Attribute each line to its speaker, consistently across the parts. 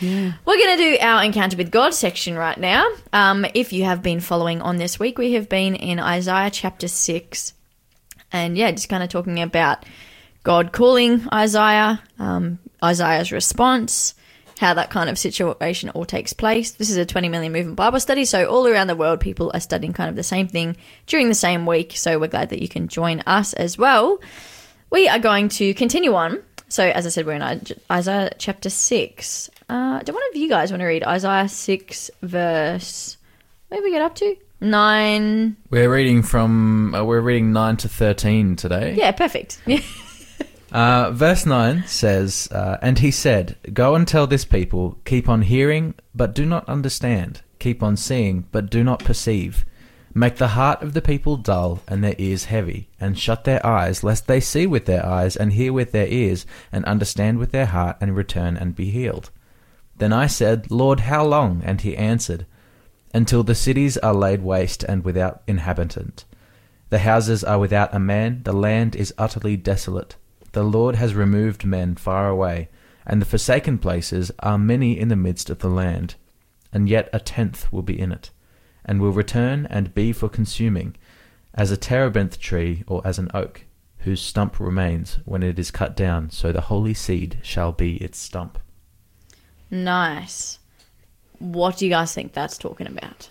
Speaker 1: Yeah.
Speaker 2: We're going to do our encounter with God section right now. Um, if you have been following on this week, we have been in Isaiah chapter 6. And yeah, just kind of talking about God calling Isaiah, um, Isaiah's response, how that kind of situation all takes place. This is a 20 million movement Bible study, so all around the world, people are studying kind of the same thing during the same week. So we're glad that you can join us as well. We are going to continue on. So, as I said, we're in Isaiah chapter 6. Uh, do one of you guys want to read Isaiah 6, verse. Where we get up to? 9.
Speaker 3: We're reading from. Uh, we're reading 9 to 13 today.
Speaker 2: Yeah, perfect.
Speaker 3: Uh, verse 9 says, uh, And he said, Go and tell this people, keep on hearing, but do not understand. Keep on seeing, but do not perceive. Make the heart of the people dull and their ears heavy, and shut their eyes, lest they see with their eyes, and hear with their ears, and understand with their heart, and return and be healed. Then I said, Lord, how long? And he answered, Until the cities are laid waste and without inhabitant. The houses are without a man, the land is utterly desolate. The Lord has removed men far away, and the forsaken places are many in the midst of the land. And yet a tenth will be in it, and will return and be for consuming, as a terebinth tree or as an oak, whose stump remains when it is cut down, so the holy seed shall be its stump.
Speaker 2: Nice. What do you guys think that's talking about?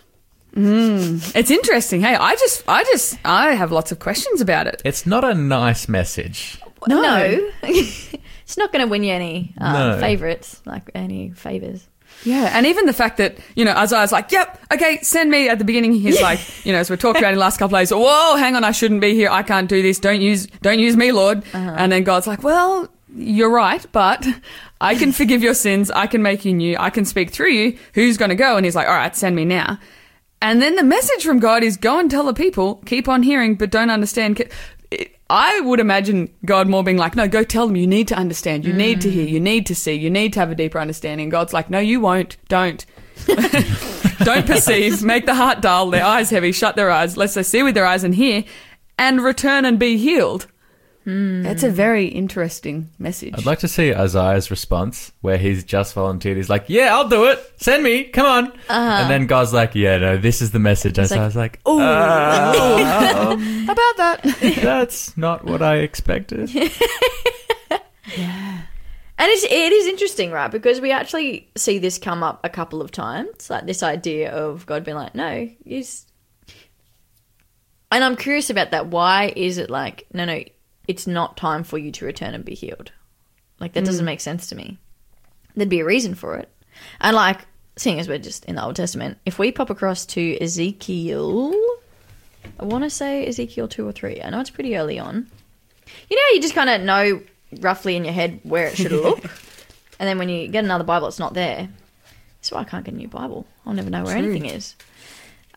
Speaker 1: It's interesting. Hey, I just, I just, I have lots of questions about it.
Speaker 3: It's not a nice message.
Speaker 1: No.
Speaker 2: it's not going to win you any uh,
Speaker 3: No.
Speaker 2: favorites, like any favors.
Speaker 1: Yeah, and even the fact that you know Isaiah's like, "Yep, okay, send me." At the beginning, he's like, you know, as we talked about in the last couple of days, "Whoa, hang on, I shouldn't be here. I can't do this. Don't use, don't use me, Lord." And then God's like, "Well, you're right, but I can forgive your sins. I can make you new. I can speak through you. Who's going to go?" And he's like, "All right, send me now." And then the message from God is, "Go and tell the people. Keep on hearing, but don't understand." I would imagine God more being like, no, go tell them you need to understand, you need to hear, mm. you need to see, you need to have a deeper understanding. God's like, no, you won't. Don't. Don't perceive, make the heart dull, their eyes heavy, shut their eyes, lest they see with their eyes and hear, and return and be healed. That's a very interesting message.
Speaker 3: I'd like to see Isaiah's response where he's just volunteered. He's like, "Yeah, I'll do it. Send me. Come on." And then God's like, "Yeah, no, this is the message." And
Speaker 2: It's like,
Speaker 3: Isaiah's like,
Speaker 2: Ooh,
Speaker 3: "Um,
Speaker 1: About that.
Speaker 3: "That's not what I expected." Yeah.
Speaker 2: And it's, it is interesting, right? Because we actually see this come up a couple of times, like this idea of God being like, no, you. And I'm curious about that. Why is it like, no, no, it's not time for you to return and be healed? Like that doesn't make sense to me. There'd be a reason for it. And like, seeing as we're just in the Old Testament, if we pop across to Ezekiel, I want to say Ezekiel two or three. I know it's pretty early on. You know, you just kind of know roughly in your head where it should look, and then when you get another Bible, it's not there. That's why I can't get a new Bible. I'll never know where
Speaker 1: True.
Speaker 2: anything is.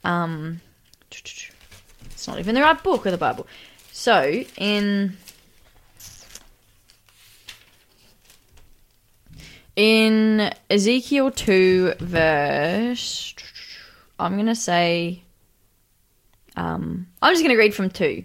Speaker 2: Um, it's not even the right book of the Bible. So in in Ezekiel two verse, I'm gonna say. Um, I'm just gonna read from two.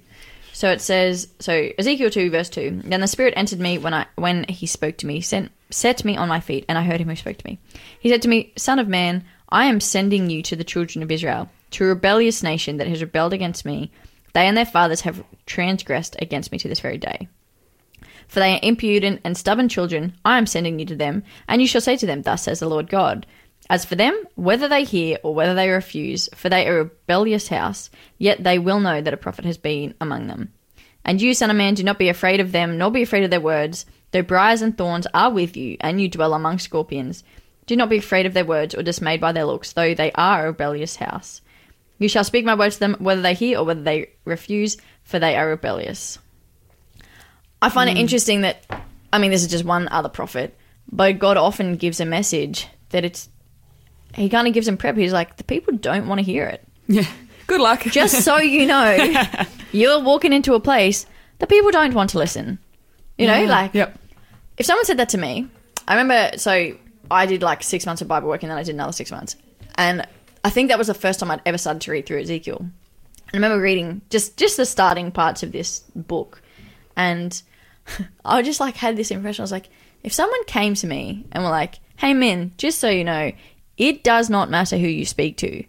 Speaker 2: So it says, so Ezekiel 2, verse 2. Then the Spirit entered me when I when he spoke to me, sent, set me on my feet, and I heard him who spoke to me. He said to me, Son of man, I am sending you to the children of Israel, to a rebellious nation that has rebelled against me. They and their fathers have transgressed against me to this very day. For they are impudent and stubborn children, I am sending you to them, and you shall say to them, Thus says the Lord God. As for them, whether they hear or whether they refuse, for they are a rebellious house, yet they will know that a prophet has been among them. And you, son of man, do not be afraid of them, nor be afraid of their words, though briars and thorns are with you, and you dwell among scorpions. Do not be afraid of their words or dismayed by their looks, though they are a rebellious house. You shall speak my words to them, whether they hear or whether they refuse, for they are rebellious. I find it hmm. interesting that, I mean, this is just one other prophet, but God often gives a message that it's, he kind of gives them prep. He's like, the people don't want to hear it.
Speaker 1: Yeah. Good luck.
Speaker 2: Just so you know, you're walking into a place that people don't want to listen. You know,
Speaker 1: Yeah.
Speaker 2: like,
Speaker 1: Yep.
Speaker 2: if someone said that to me, I remember, so I did like six months of Bible work and then I did another six months. And I think that was the first time I'd ever started to read through Ezekiel. I remember reading just, just the starting parts of this book. And I just like had this impression. I was like, if someone came to me and were like, hey, Min, just so you know, it does not matter who you speak to,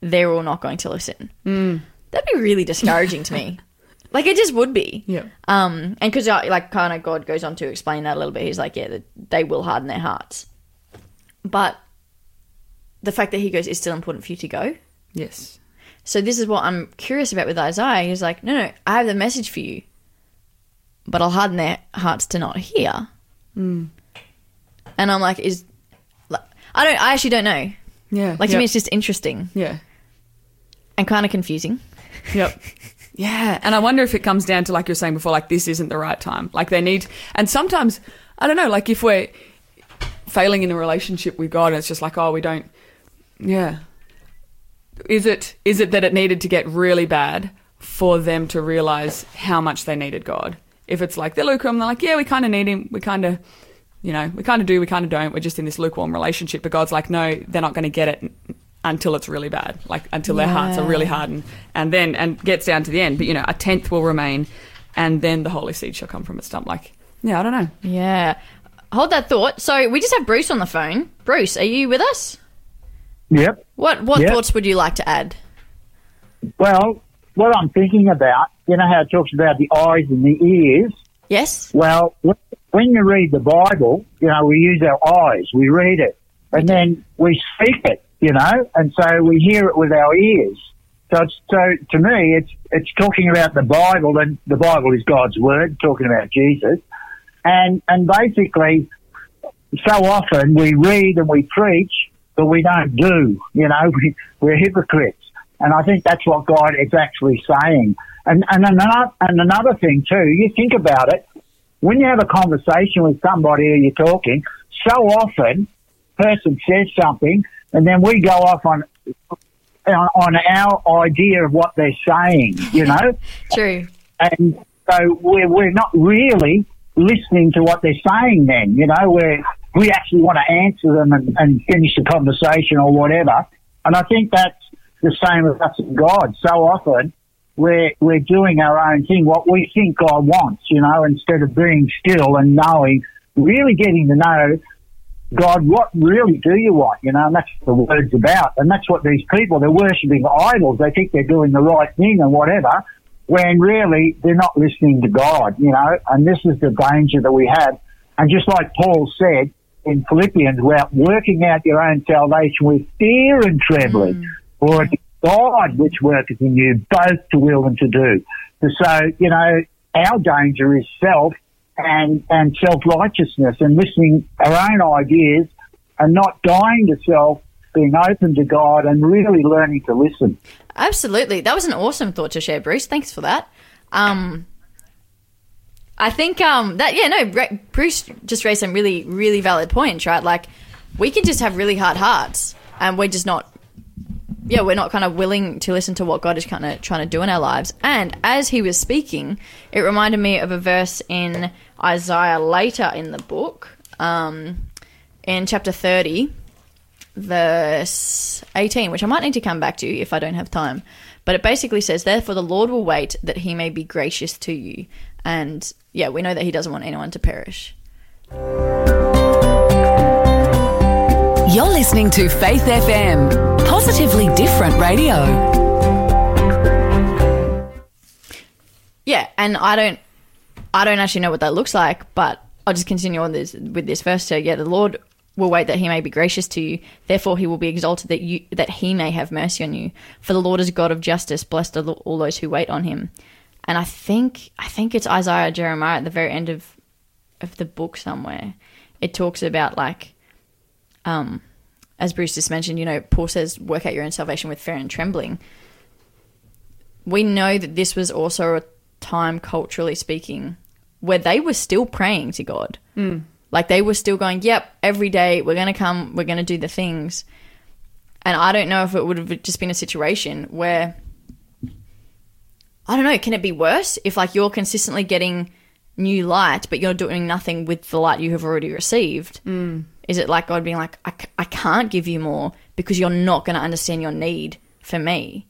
Speaker 2: they're all not going to listen. Mm. That'd be really discouraging to me. Like, it just would be.
Speaker 1: Yeah.
Speaker 2: Um, and because like kind of God goes on to explain that a little bit. He's like, yeah, they will harden their hearts, but the fact that he goes is still important for you to go.
Speaker 1: Yes.
Speaker 2: So this is what I'm curious about with Isaiah. He's like, no, no, I have the message for you, but I'll harden their hearts to not hear.
Speaker 1: Hmm.
Speaker 2: And I'm like, is like, I don't, I actually don't know.
Speaker 1: Yeah.
Speaker 2: Like to
Speaker 1: yep.
Speaker 2: me, it's just interesting
Speaker 1: yeah.
Speaker 2: and kind of confusing.
Speaker 1: Yep. Yeah. And I wonder if it comes down to, like you're saying before, like this isn't the right time. Like they need, and sometimes, I don't know, like if we're failing in a relationship with God and it's just like, oh, we don't, yeah. Is it, is it that it needed to get really bad for them to realize how much they needed God? If it's like they're lukewarm, they're like, yeah, we kind of need him. We kind of, you know, we kind of do, we kind of don't. We're just in this lukewarm relationship. But God's like, no, they're not going to get it until it's really bad, like until their hearts are really hardened, and then and gets down to the end. But you know, a tenth will remain, and then the holy seed shall come from its stump. Like, yeah, I don't know.
Speaker 2: Yeah. Hold that thought. So we just have Bruce on the phone. Bruce, are you with us?
Speaker 4: Yep.
Speaker 2: What what
Speaker 4: Yep.
Speaker 2: thoughts would you like to add?
Speaker 4: Well, what I'm thinking about, you know how it talks about the eyes and the ears?
Speaker 2: Yes.
Speaker 4: Well, when you read the Bible, you know, we use our eyes, we read it, and then we speak it, you know, and so we hear it with our ears. So, it's, so to me, it's it's talking about the Bible, and the Bible is God's word, talking about Jesus, and and basically, so often we read and we preach, but we don't do. You know, we, we're hypocrites, and I think that's what God is actually saying. And and another and another thing too, you think about it when you have a conversation with somebody or you're talking, so often person says something and then we go off on on, on our idea of what they're saying, you know,
Speaker 2: True.
Speaker 4: and so we're we're not really listening to what they're saying. Then you know, we we actually want to answer them and, and finish the conversation or whatever. And I think that's the same with us and God. So often we're we're doing our own thing, what we think God wants, you know, instead of being still and knowing, really getting to know God, what really do you want? You know, and that's what the word's about. And that's what these people, they're worshipping idols. They think they're doing the right thing and whatever, when really they're not listening to God, you know, and this is the danger that we have. And just like Paul said in Philippians, about working out your own salvation with fear and trembling, for it is God which worketh in you both to will and to do. So, you know, our danger is self and, and self-righteousness and listening our own ideas and not dying to self, being open to God and really learning to listen.
Speaker 2: Absolutely. That was an awesome thought to share, Bruce. Thanks for that. Um, I think um, that yeah, no, Bruce just raised some really, really valid points, right? Like we can just have really hard hearts, and we're just not, yeah, we're not kind of willing to listen to what God is kind of trying to do in our lives. And as he was speaking, it reminded me of a verse in Isaiah later in the book, um, in chapter thirty verse 18, which I might need to come back to if I don't have time. But it basically says, Therefore the Lord will wait that he may be gracious to you. And yeah, we know that he doesn't want anyone to perish.
Speaker 5: You're listening to Faith FM, positively different radio.
Speaker 2: Yeah, and I don't I don't actually know what that looks like, but I'll just continue on this with this verse. So yeah, the Lord will wait that he may be gracious to you. Therefore he will be exalted that you that he may have mercy on you. For the Lord is God of justice, blessed are all those who wait on him. And I think I think it's Isaiah Jeremiah at the very end of of the book somewhere. It talks about like um as Bruce just mentioned, you know, Paul says, work out your own salvation with fear and trembling. We know that this was also a time, culturally speaking, where they were still praying to God. Like they were still going, yep, every day we're going to come, we're going to do the things. And I don't know if it would have just been a situation where, I don't know, can it be worse if like you're consistently getting new light, but you're doing nothing with the light you have already received? Mm. Is it like God being like, I, c- I can't give you more because you're not going to understand your need for me?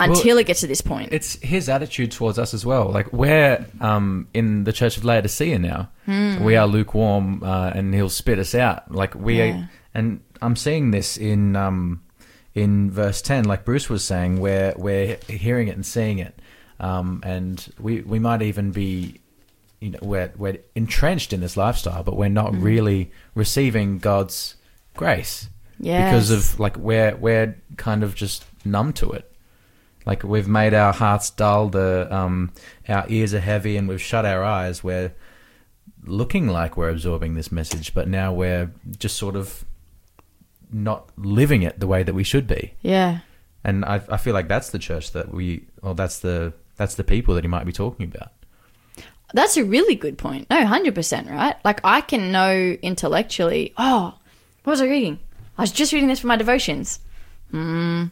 Speaker 2: until it gets to this point.
Speaker 3: It's his attitude towards us as well. Like we're um, in the Church of Laodicea now.
Speaker 2: Hmm.
Speaker 3: We are lukewarm, uh, and he'll spit us out. Like we,
Speaker 2: Yeah.
Speaker 3: and I'm seeing this in um, in verse ten, like Bruce was saying, where we're hearing it and seeing it, um, and we we might even be. You know, we're we're entrenched in this lifestyle, but we're not really receiving God's grace
Speaker 2: Yes.
Speaker 3: because of like we're we're kind of just numb to it. Like we've made our hearts dull, the um, our ears are heavy, and we've shut our eyes. We're looking like we're absorbing this message, but now we're just sort of not living it the way that we should be.
Speaker 2: yeah.
Speaker 3: And I, I feel like that's the church that we, or that's the that's the people that he might be talking about.
Speaker 2: That's a really good point. No, 100%, right? Like, I can know intellectually, oh, what was I reading? I was just reading this for my devotions. Hmm.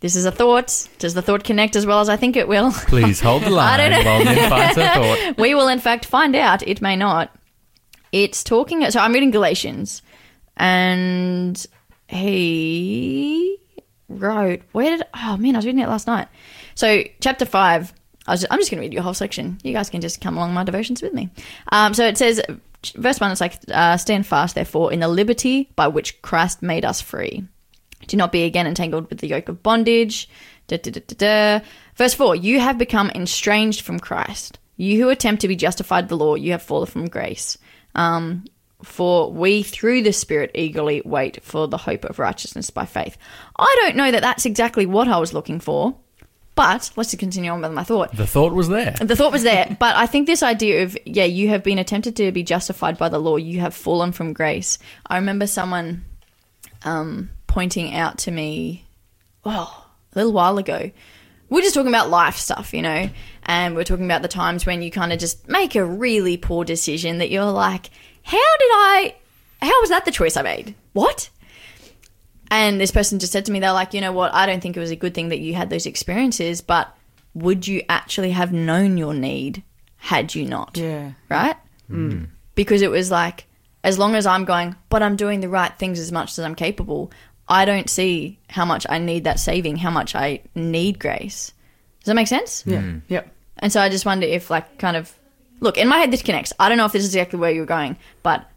Speaker 2: This is a thought. Does the thought connect as well as I think it will?
Speaker 3: Please hold the line
Speaker 2: don't know.
Speaker 3: while Nim finds her thought.
Speaker 2: we will, in fact, find out. It may not. It's talking. So I'm reading Galatians, and he wrote. Where did? Oh man, I was reading it last night. So chapter five. I was, I'm just going to read you a whole section. You guys can just come along my devotions with me. Um, so it says, verse one. It's like, uh, stand fast, therefore, in the liberty by which Christ made us free. Do not be again entangled with the yoke of bondage. Da, da, da. Verse 4 You have become estranged from Christ. You who attempt to be justified the law, you have fallen from grace. Um, for we, through the Spirit, eagerly wait for the hope of righteousness by faith. I don't know that that's exactly what I was looking for, but let's just continue on with my thought.
Speaker 3: The thought was there.
Speaker 2: The thought was there, but I think this idea of yeah, you have been attempted to be justified by the law, you have fallen from grace. I remember someone um, pointing out to me, oh, a little while ago. We're just talking about life stuff, you know, and we're talking about the times when you kind of just make a really poor decision that you're like, how did I, how was that the choice I made? What? And this person just said to me, they're like, you know what, I don't think it was a good thing that you had those experiences, but would you actually have known your need had you not?
Speaker 1: Yeah.
Speaker 2: Right? Mm. Because it was like, as long as I'm going, but I'm doing the right things as much as I'm capable, I don't see how much I need that saving, how much I need grace. Does that make sense?
Speaker 1: Yeah. Mm. Yep.
Speaker 2: And so I just wonder if, like, kind of, look, in my head, this connects. I don't know if this is exactly where you were going, but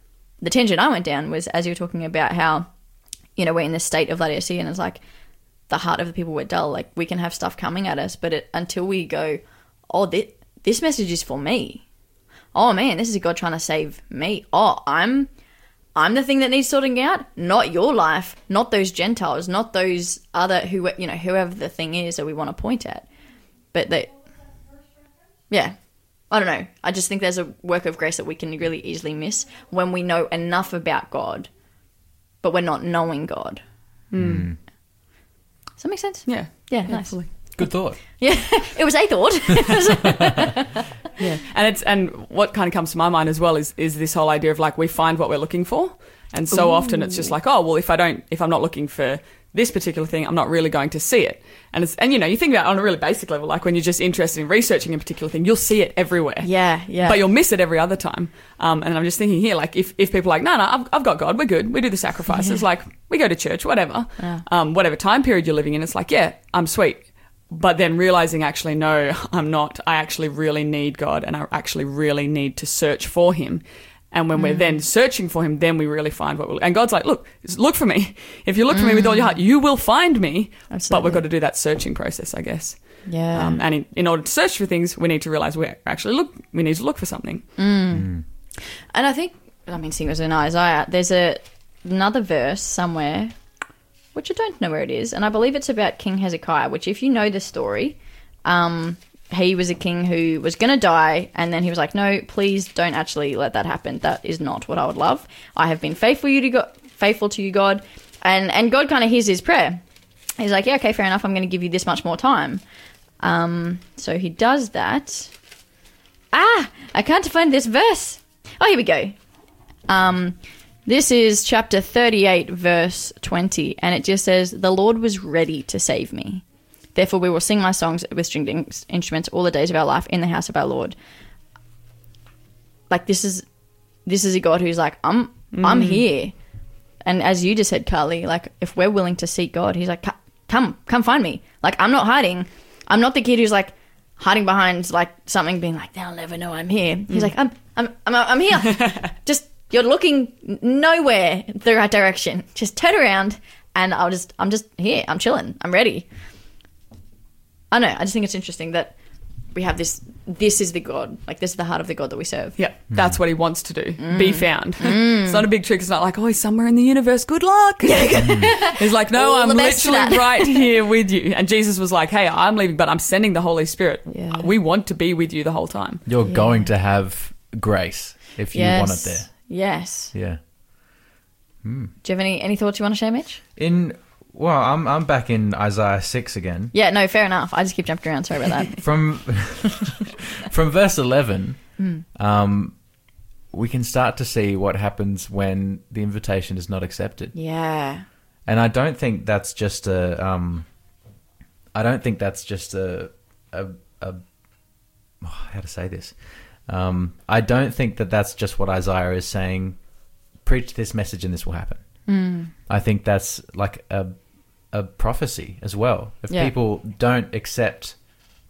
Speaker 2: the tangent I went down was as you were talking about how, you know, we're in this state of Laodicea and it's like the heart of the people were dull. Like, we can have stuff coming at us, but it, until we go, oh, this, this message is for me. Oh, man, this is God trying to save me. Oh, I'm. I'm the thing that needs sorting out, not your life, not those Gentiles, not those other who you know whoever the thing is that we want to point at. But that, yeah, I don't know. I just think there's a work of grace that we can really easily miss when we know enough about God, but we're not knowing God. Hmm. Hmm. Does that make sense?
Speaker 1: Yeah.
Speaker 2: Yeah, nice.
Speaker 3: Good thought.
Speaker 2: Yeah, it was a thought.
Speaker 1: Yeah, and it's and what kind of comes to my mind as well is is this whole idea of like we find what we're looking for, and so often it's just like oh well if I don't if I'm not looking for this particular thing I'm not really going to see it, and it's and you know you think about it on a really basic level like when you're just interested in researching a particular thing you'll see it everywhere
Speaker 2: yeah, yeah.
Speaker 1: but you'll miss it every other time. Um, and I'm just thinking here, like, if, if people are like, no, no, I've, I've got God, we're good, we do the sacrifices, like, we go to church, whatever, um, whatever time period you're living in, it's like, yeah, I'm sweet. But then realizing, actually, no, I'm not. I actually really need God, and I actually really need to search for Him. And when we're then searching for Him, then we really find what we're. And God's like, look, look for me. If you look for me with all your heart, you will find me. But we've got to do that searching process, I guess.
Speaker 2: yeah.
Speaker 1: Um, and in, in order to search for things, we need to realize we're actually look. We need to look for something.
Speaker 2: And I think, I mean, seeing as in Isaiah, there's a another verse somewhere, which I don't know where it is, and I believe it's about King Hezekiah. Which, if you know the story, um, he was a king who was going to die, and then he was like, "No, please don't actually let that happen. That is not what I would love. I have been faithful you to God, faithful to you, God." And and God kind of hears his prayer. He's like, "Yeah, okay, fair enough. I'm going to give you this much more time." Um, so he does that. Ah, I can't find this verse. Oh, here we go. Um, this is chapter 38, verse 20, and it just says, The Lord was ready to save me. Therefore, we will sing my songs with stringed in- instruments all the days of our life in the house of our Lord. Like this is this is a God who's like, I'm I'm mm. here. And as you just said, Carly, like if we're willing to seek God, he's like, come, come find me. Like I'm not hiding. I'm not the kid who's like hiding behind like something, being like they'll never know I'm here. He's mm. like I'm, I'm, I'm, I'm here. just you're looking nowhere the right direction. Just turn around, and I'll just, I'm just here. I'm chilling. I'm ready. I don't know. I just think it's interesting that we have this. This is the God. Like this is the heart of the God that we serve.
Speaker 1: Yeah, hmm. that's what he wants to do. Mm. Be found. Mm. it's not a big trick. It's not like, oh, he's somewhere in the universe. Good luck. he's like, no,
Speaker 2: All
Speaker 1: I'm
Speaker 2: the best for
Speaker 1: literally
Speaker 2: that.
Speaker 1: right here with you. And Jesus was like, hey, I'm leaving, but I'm sending the Holy Spirit.
Speaker 2: Yeah.
Speaker 1: We want to be with you the whole time.
Speaker 3: You're going to have grace if you want it there.
Speaker 2: Yes.
Speaker 3: Yeah. Hmm.
Speaker 2: Do you have any any thoughts you want to share, Mitch?
Speaker 3: In well, I'm I'm back in Isaiah six again.
Speaker 2: Yeah. No. Fair enough. I just keep jumping around. Sorry about that.
Speaker 3: From from verse eleven,
Speaker 2: Hmm.
Speaker 3: um, we can start to see what happens when the invitation is not accepted.
Speaker 2: yeah.
Speaker 3: And I don't think that's just a um, I don't think that's just a a, a oh, how to say this. Um, I don't think that that's just what Isaiah is saying. Preach this message and this will happen. I think that's like a a prophecy as well. If
Speaker 2: Yeah.
Speaker 3: people don't accept,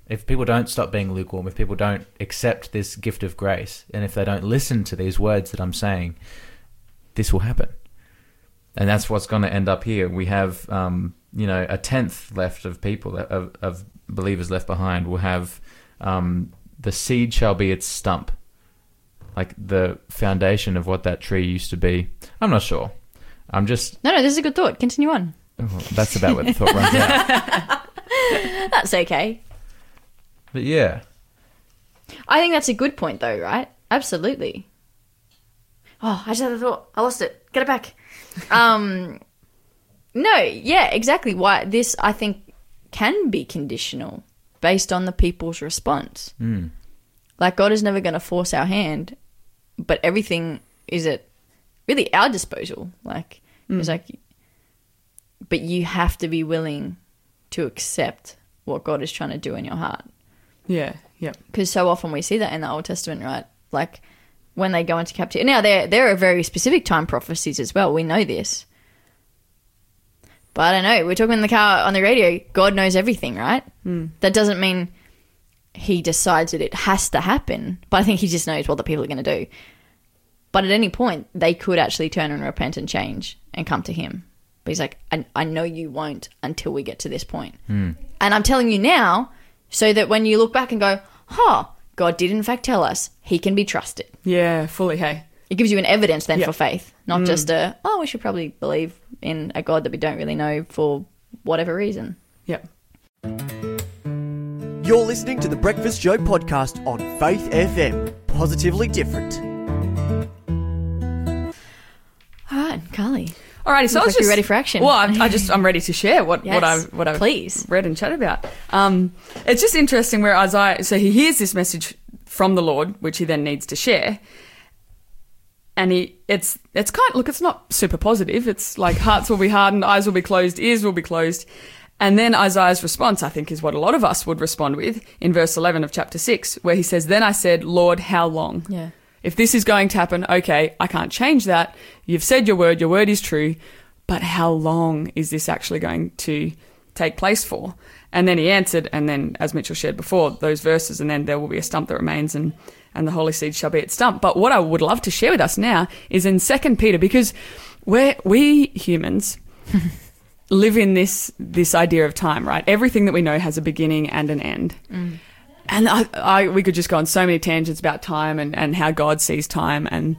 Speaker 3: if people don't stop being lukewarm, if people don't accept this gift of grace, and if they don't listen to these words that I'm saying, this will happen. And that's what's going to end up here. We have, um, you know, a tenth left of people of, of believers left behind. We'll have um, the seed shall be its stump, like the foundation of what that tree used to be. I'm not sure. I'm just
Speaker 2: No. No. This is a good thought. Continue on.
Speaker 3: oh, that's about where the thought runs out.
Speaker 2: That's okay.
Speaker 3: But yeah,
Speaker 2: I think that's a good point, though, right? Absolutely. Oh, I just had a thought. I lost it. Get it back. Um, no, yeah, exactly. Why this I think can be conditional based on the people's response. Like God is never going to force our hand, but everything is at really our disposal. Like mm. it's like, but you have to be willing to accept what God is trying to do in your heart
Speaker 1: Yeah, yeah.
Speaker 2: because so often we see that in the Old Testament, right? Like when they go into captivity. Now there there are very specific time prophecies as well. We know this, but I don't know. We're talking in the car on the radio. God knows everything, right? Mm. That doesn't mean he decides that it has to happen, but I think he just knows what the people are going to do. But at any point, they could actually turn and repent and change and come to him. But he's like, I, I know you won't until we get to this point. Hmm. And I'm telling you now so that when you look back and go, huh, God did in fact tell us he can be trusted.
Speaker 1: Yeah, fully, hey.
Speaker 2: It gives you an evidence then
Speaker 1: Yeah.
Speaker 2: for faith, not hmm. just a, oh, we should probably believe in a God that we don't really know for whatever reason.
Speaker 1: Yep.
Speaker 6: You're listening to the Breakfast Show podcast on Faith FM. Positively different.
Speaker 2: Carly.
Speaker 1: Alrighty, so I was
Speaker 2: like you're
Speaker 1: just
Speaker 2: ready for action.
Speaker 1: Well, I, I just I'm ready to share what what I've what I've
Speaker 2: please.
Speaker 1: read and chat about. Um, it's just interesting where Isaiah so he hears this message from the Lord, which he then needs to share, and he it's it's kind look it's not super positive. It's like hearts will be hardened, eyes will be closed, ears will be closed. And then Isaiah's response, I think, is what a lot of us would respond with in verse 11 of chapter 6, where he says, Then I said, Lord, how long?
Speaker 2: Yeah.
Speaker 1: If this is going to happen, okay, I can't change that. You've said your word, your word is true, but how long is this actually going to take place for? And then he answered, and then, as Mitchell shared before, those verses, and then there will be a stump that remains, and, and the holy seed shall be its stump. But what I would love to share with us now is in Second Peter, because we're, we humans live in this this idea of time, right? Everything that we know has a beginning and an end. Mm. And I, I, we could just go on so many tangents about time and, and how God sees time and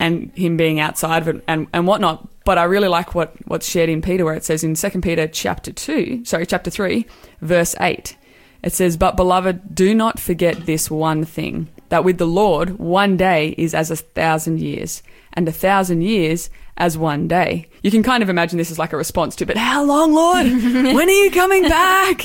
Speaker 1: and him being outside of it and, and whatnot. But I really like what, what's shared in Peter where it says in Second Peter chapter two, sorry, chapter three, verse eight. It says, But beloved, do not forget this one thing, that with the Lord one day is as a thousand years, and a thousand years as one day. You can kind of imagine this as like a response to, but how long, Lord? when are you coming back?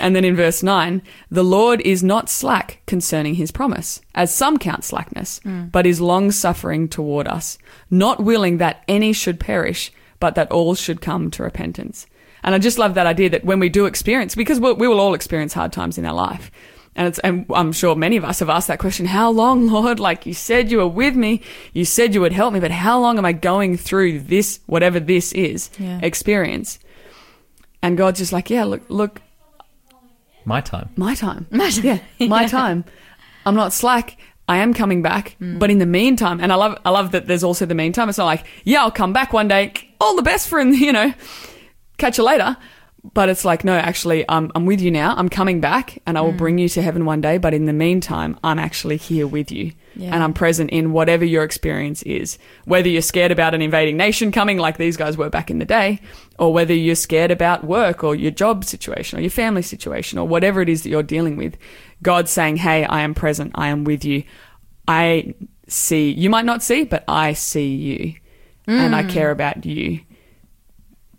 Speaker 1: And then in verse 9, the Lord is not slack concerning his promise, as some count slackness, mm. but is long suffering toward us, not willing that any should perish, but that all should come to repentance. And I just love that idea that when we do experience, because we'll, we will all experience hard times in our life. And it's, and I'm sure many of us have asked that question, how long, Lord? Like you said you were with me, you said you would help me, but how long am I going through this, whatever this is,
Speaker 2: Yeah.
Speaker 1: experience? And God's just like, yeah, look, look,
Speaker 3: My time.
Speaker 1: my time. Yeah, my time. I'm not slack. I am coming back, mm. but in the meantime, and I love, I love that there's also the meantime. It's not like, yeah, I'll come back one day. All the best for, you know, catch you later. But it's like, no, actually, I'm, I'm with you now. I'm coming back, and I will mm. bring you to heaven one day. But in the meantime, I'm actually here with you,
Speaker 2: Yeah.
Speaker 1: and I'm present in whatever your experience is. Whether you're scared about an invading nation coming, like these guys were back in the day, or whether you're scared about work or your job situation or your family situation or whatever it is that you're dealing with, God's saying, Hey, I am present. I am with you. I see, you might not see, but I see you and I mm. care about you.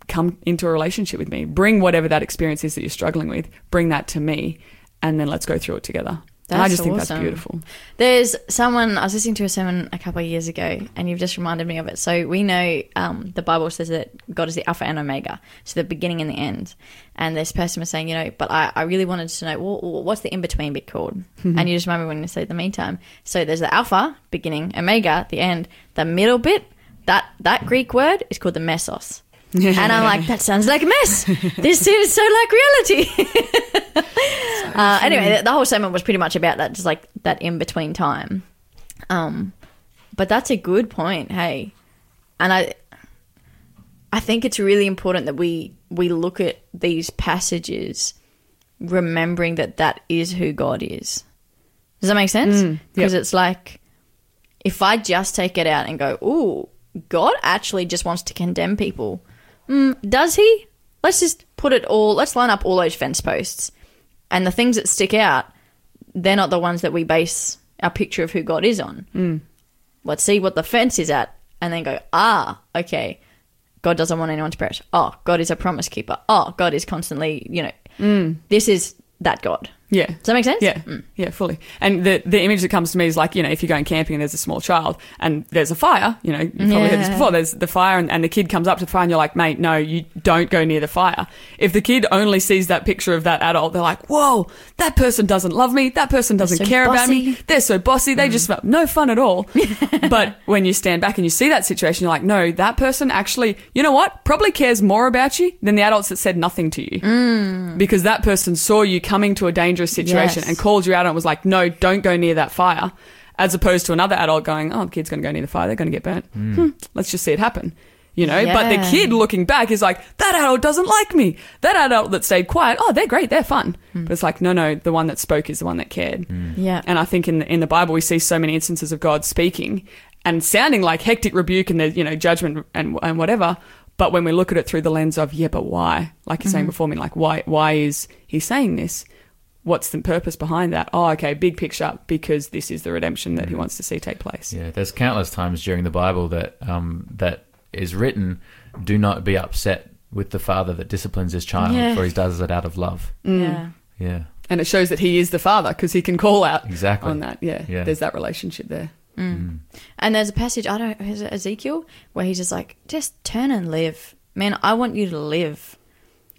Speaker 1: Come into a relationship with me. Bring whatever that experience is that you're struggling with, bring that to me, and then let's go through it together. and I
Speaker 2: That's
Speaker 1: just think that's
Speaker 2: awesome.
Speaker 1: beautiful.
Speaker 2: There's someone I was listening to a sermon a couple of years ago, and you've just reminded me of it. So we know um, the Bible says that God is the Alpha and Omega, so the beginning and the end. And this person was saying, you know, but I, I really wanted to know well, what's the in between bit called? and you just remember when you say the meantime. So there's the Alpha, beginning, Omega, the end. The middle bit, that that Greek word is called the mesos. and I'm like, that sounds like a mess. This seems so like reality. uh, anyway, the, whole segment was pretty much about that, just like that in between time. Um, but that's a good point. Hey, and I, I think it's really important that we we look at these passages, remembering that that is who God is. Does that make sense? Because it's like, if I just take it out and go, "Ooh, God actually just wants to condemn people," mm, does He? Let's just put it all. Let's line up all those fence posts, and the things that stick out, they're not the ones that we base our picture of who God is on. Let's see what the fence is at, and then go, ah, okay. God doesn't want anyone to perish. Oh, God is a promise keeper. Oh, God is constantly, you know, this is that God.
Speaker 1: Yeah.
Speaker 2: Does that make sense?
Speaker 1: Yeah, yeah, fully. And the the image that comes to me is like you know if you're going camping and there's a small child and there's a fire, you know you've probably heard this before. There's the fire and, and the kid comes up to the fire and you're like, mate, no, you don't go near the fire. If the kid only sees that picture of that adult, they're like, whoa, that person doesn't love me. That person doesn't
Speaker 2: so
Speaker 1: care about me.
Speaker 2: Mm.
Speaker 1: They're so bossy. They just have no fun at all. but when you stand back and you see that situation, you're like, no, that person actually, you know what? Probably cares more about you than the adults that said nothing to you because that person saw you coming to a dangerous situation
Speaker 2: Yes.
Speaker 1: and called you out and was like, no, don't go near that fire. As opposed to another adult going, oh, the kid's going to go near the fire. They're going to get burnt. Hmm. hmm, let's just see it happen. You know, but the kid looking back is like, that adult doesn't like me. That adult that stayed quiet, oh, they're great, they're fun. Hmm. But it's like, no, no, the one that spoke is the one that cared. Hmm.
Speaker 2: Yeah.
Speaker 1: And I think in the, in the Bible we see so many instances of God speaking and sounding like hectic rebuke and the you know judgment and and whatever. But when we look at it through the lens of yeah, but why? Like you're saying mm-hmm. before me, like why why is he saying this? What's the purpose behind that? Oh, okay, big picture because this is the redemption that he mm. wants to see take place.
Speaker 3: Yeah, there's countless times during the Bible that um, that is written, "Do not be upset with the father that disciplines his child,
Speaker 2: Yeah.
Speaker 3: for he does it out of love." Mm.
Speaker 2: Yeah.
Speaker 3: Yeah,
Speaker 1: And it shows that he is the father because he can call out
Speaker 3: Exactly.
Speaker 1: on that. Yeah,
Speaker 3: Yeah.
Speaker 1: there's that relationship there. Mm.
Speaker 2: And there's a passage, I don't is it Ezekiel, where he's just like, just turn and live. Man, I want you to live.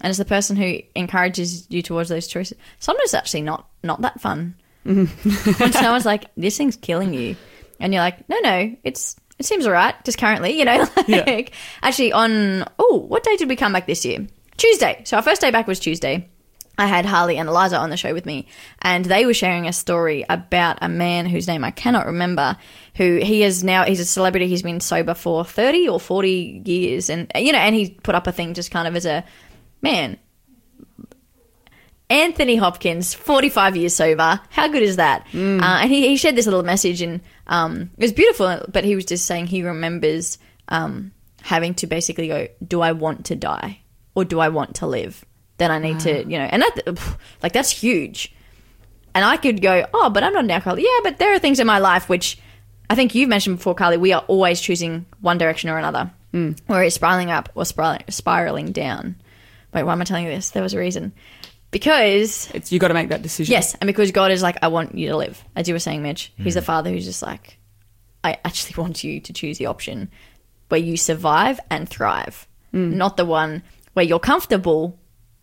Speaker 2: And it's the person who encourages you towards those choices. Sometimes it's actually not not that fun. Mm-hmm. when someone's like, this thing's killing you. And you're like, no, no, it's it seems all right, just currently, you know. Like,
Speaker 1: Yeah.
Speaker 2: Actually, on, oh, what day did we come back this year? Tuesday. So our first day back was Tuesday. I had Harley and Eliza on the show with me, and they were sharing a story about a man whose name I cannot remember. Who he is now? He's a celebrity. He's been sober for thirty or forty years, and you know, and he put up a thing just kind of as a man. Anthony Hopkins, forty-five years sober. How good is that? Uh, and he, he shared this little message, and um, it was beautiful. But he was just saying he remembers um, having to basically go, "Do I want to die, or do I want to live?" Then I need to, you know, and that like that's huge. And I could go, "Oh, but I'm not an alcoholic." Yeah, but there are things in my life which I think you've mentioned before, Carly. We are always choosing one direction or another, mm. or it's spiraling up or spiraling, spiraling down. Wait, why am I telling you this? There was a reason. Because
Speaker 1: It's you got to make that decision.
Speaker 2: Yes, and because God is like, I want you to live, as you were saying, Mitch. He's the mm. father who's just like, I actually want you to choose the option where you survive and thrive, mm. not the one where you're comfortable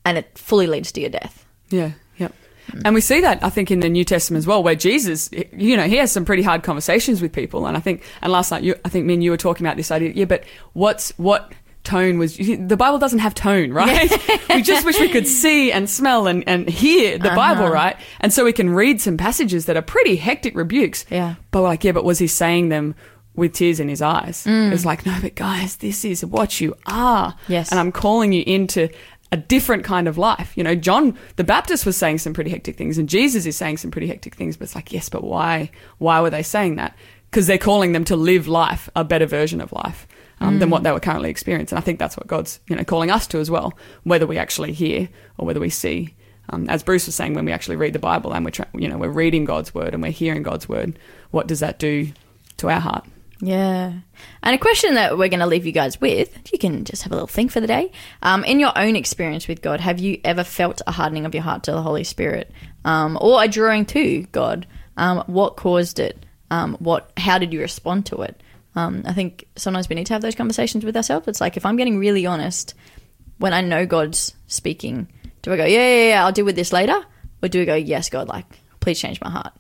Speaker 2: and it fully leads to your death.
Speaker 1: Yeah, yeah. Mm. And we see that, I think, in the New Testament as well, where Jesus, you know, he has some pretty hard conversations with people. And I think, and last night, you, I think me and you were talking about this idea. Yeah, but what's what tone was the Bible doesn't have tone, right? we just wish we could see and smell and, and hear the uh-huh. Bible, right? And so we can read some passages that are pretty hectic rebukes.
Speaker 2: Yeah.
Speaker 1: But we're like, yeah, but was he saying them with tears in his eyes? Mm. It's like, no, but guys, this is what you are.
Speaker 2: Yes.
Speaker 1: And I'm calling you into a different kind of life. You know, John the Baptist was saying some pretty hectic things and Jesus is saying some pretty hectic things, but it's like, yes, but why why were they saying that? Because they're calling them to live life, a better version of life. Um, Than what they were currently experiencing. And I think that's what God's, you know, calling us to as well, whether we actually hear or whether we see. Um, as Bruce was saying, when we actually read the Bible and we're, tra- you know, we're reading God's word and we're hearing God's word, what does that do to our heart?
Speaker 2: Yeah. And a question that we're going to leave you guys with, you can just have a little think for the day. Um, in your own experience with God, have you ever felt a hardening of your heart to the Holy Spirit um, or a drawing to God? Um, what caused it? Um, what? How did you respond to it? Um, I think sometimes we need to have those conversations with ourselves. It's like if I'm getting really honest, when I know God's speaking, do I go, yeah, yeah, yeah, I'll deal with this later? Or do I go, yes, God, like, please change my heart?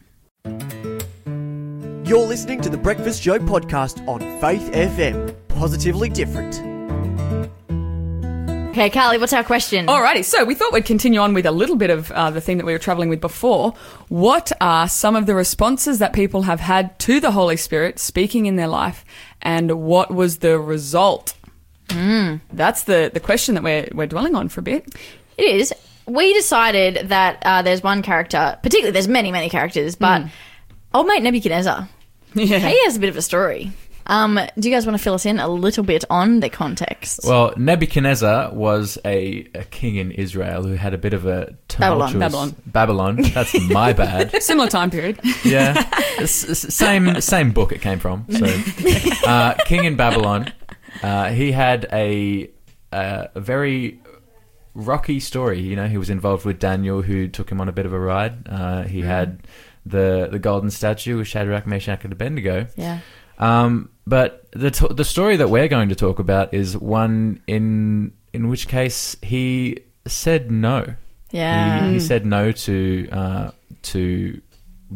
Speaker 6: You're listening to the Breakfast Show podcast on Faith FM. Positively different.
Speaker 2: Okay, Carly, what's our question?
Speaker 1: Alrighty, so we thought we'd continue on with a little bit of uh, the theme that we were traveling with before. What are some of the responses that people have had to the Holy Spirit speaking in their life, and what was the result? That's the, the question that we're, we're dwelling on for a bit.
Speaker 2: It is. We decided that uh, there's one character, particularly there's many, many characters, but old mate Nebuchadnezzar,
Speaker 1: Yeah.
Speaker 2: he has a bit of a story. Um, do you guys want to fill us in a little bit on the context?
Speaker 3: Well, Nebuchadnezzar was a, a king in Israel who had a bit of a
Speaker 2: Babylon,
Speaker 3: tumultuous
Speaker 1: Babylon.
Speaker 3: Babylon. That's my bad.
Speaker 1: Similar time period.
Speaker 3: Yeah, S- s- same same book it came from. So, uh, king in Babylon, uh, he had a a very rocky story. You know, he was involved with Daniel, who took him on a bit of a ride. Uh, he had the the golden statue with Shadrach, Meshach, and Abednego.
Speaker 2: yeah.
Speaker 3: Um, but the t- the story that we're going to talk about is one in in which case he said no.
Speaker 2: Yeah.
Speaker 3: He, he said no to uh, to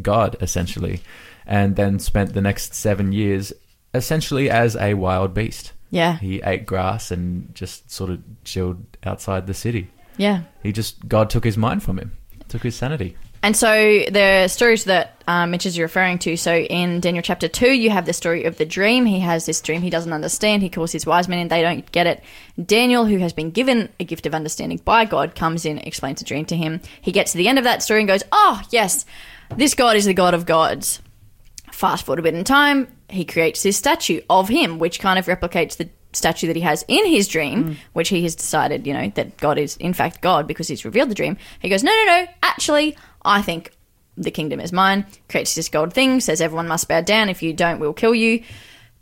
Speaker 3: God essentially, and then spent the next seven years essentially as a wild beast.
Speaker 2: Yeah.
Speaker 3: He ate grass and just sort of chilled outside the city.
Speaker 2: Yeah.
Speaker 3: He just God took his mind from him, took his sanity.
Speaker 2: And so the stories that um, Mitch is referring to. So in Daniel chapter two, you have the story of the dream. He has this dream he doesn't understand. He calls his wise men, and they don't get it. Daniel, who has been given a gift of understanding by God, comes in, explains the dream to him. He gets to the end of that story and goes, "Oh yes, this God is the God of gods." Fast forward a bit in time, he creates this statue of him, which kind of replicates the statue that he has in his dream, which he has decided, you know, that God is in fact God because he's revealed the dream. He goes, No, no, no, actually, I think the kingdom is mine. Creates this gold thing, says everyone must bow down. If you don't, we'll kill you.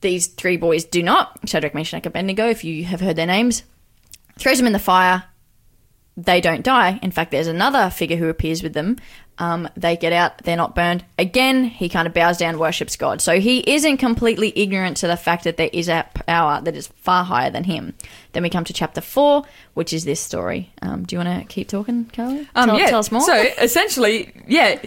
Speaker 2: These three boys do not. Shadrach, Meshach, Abednego, if you have heard their names, throws them in the fire. They don't die. In fact, there's another figure who appears with them. Um, they get out. They're not burned. Again, he kind of bows down, worships God. So he isn't completely ignorant to the fact that there is a power that is far higher than him. Then we come to chapter four, which is this story. Um, do you want to keep talking, Carly?
Speaker 1: Um,
Speaker 2: tell,
Speaker 1: yeah.
Speaker 2: tell us more.
Speaker 1: So essentially, yeah,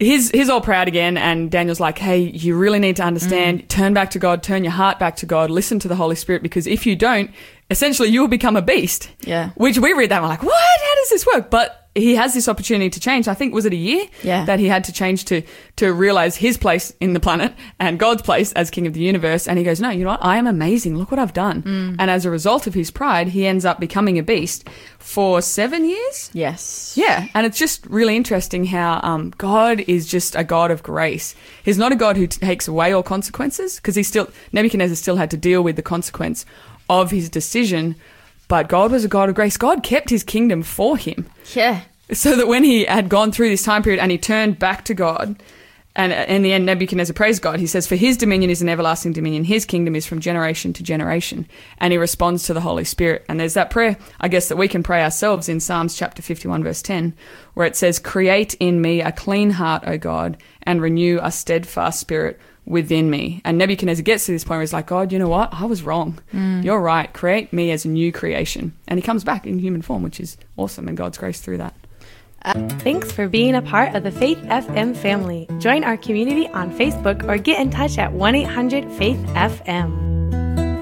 Speaker 1: he's he's all proud again, and Daniel's like, "Hey, you really need to understand. Turn back to God. Turn your heart back to God. Listen to the Holy Spirit, because if you don't, essentially, you will become a beast."
Speaker 2: Yeah.
Speaker 1: Which we read that and we're like, "What? How does this work?" But he has this opportunity to change. I think was it a year?
Speaker 2: Yeah.
Speaker 1: That he had to change to to realize his place in the planet and God's place as King of the universe. And he goes, "No, you know what? I am amazing. Look what I've done." And as a result of his pride, he ends up becoming a beast for seven years.
Speaker 2: yes.
Speaker 1: Yeah, and it's just really interesting how um, God is just a God of grace. He's not a God who takes away all consequences because he still Nebuchadnezzar still had to deal with the consequence of his decision, but God was a God of grace. God kept his kingdom for him,
Speaker 2: Yeah.
Speaker 1: so that when he had gone through this time period and he turned back to God. And in the end, Nebuchadnezzar praised God. He says, For his dominion is an everlasting dominion. His kingdom is from generation to generation. And he responds to the Holy Spirit. And there's that prayer, I guess, that we can pray ourselves in Psalms chapter 51, verse 10, where it says, Create in me a clean heart, O God, and renew a steadfast spirit within me. And Nebuchadnezzar gets to this point where he's like, God, you know what? I was wrong. Mm. You're right. Create me as a new creation. And he comes back in human form, which is awesome. And God's grace through that.
Speaker 7: Uh, thanks for being a part of the Faith FM family. Join our community on Facebook or get in touch at 1 800 Faith FM.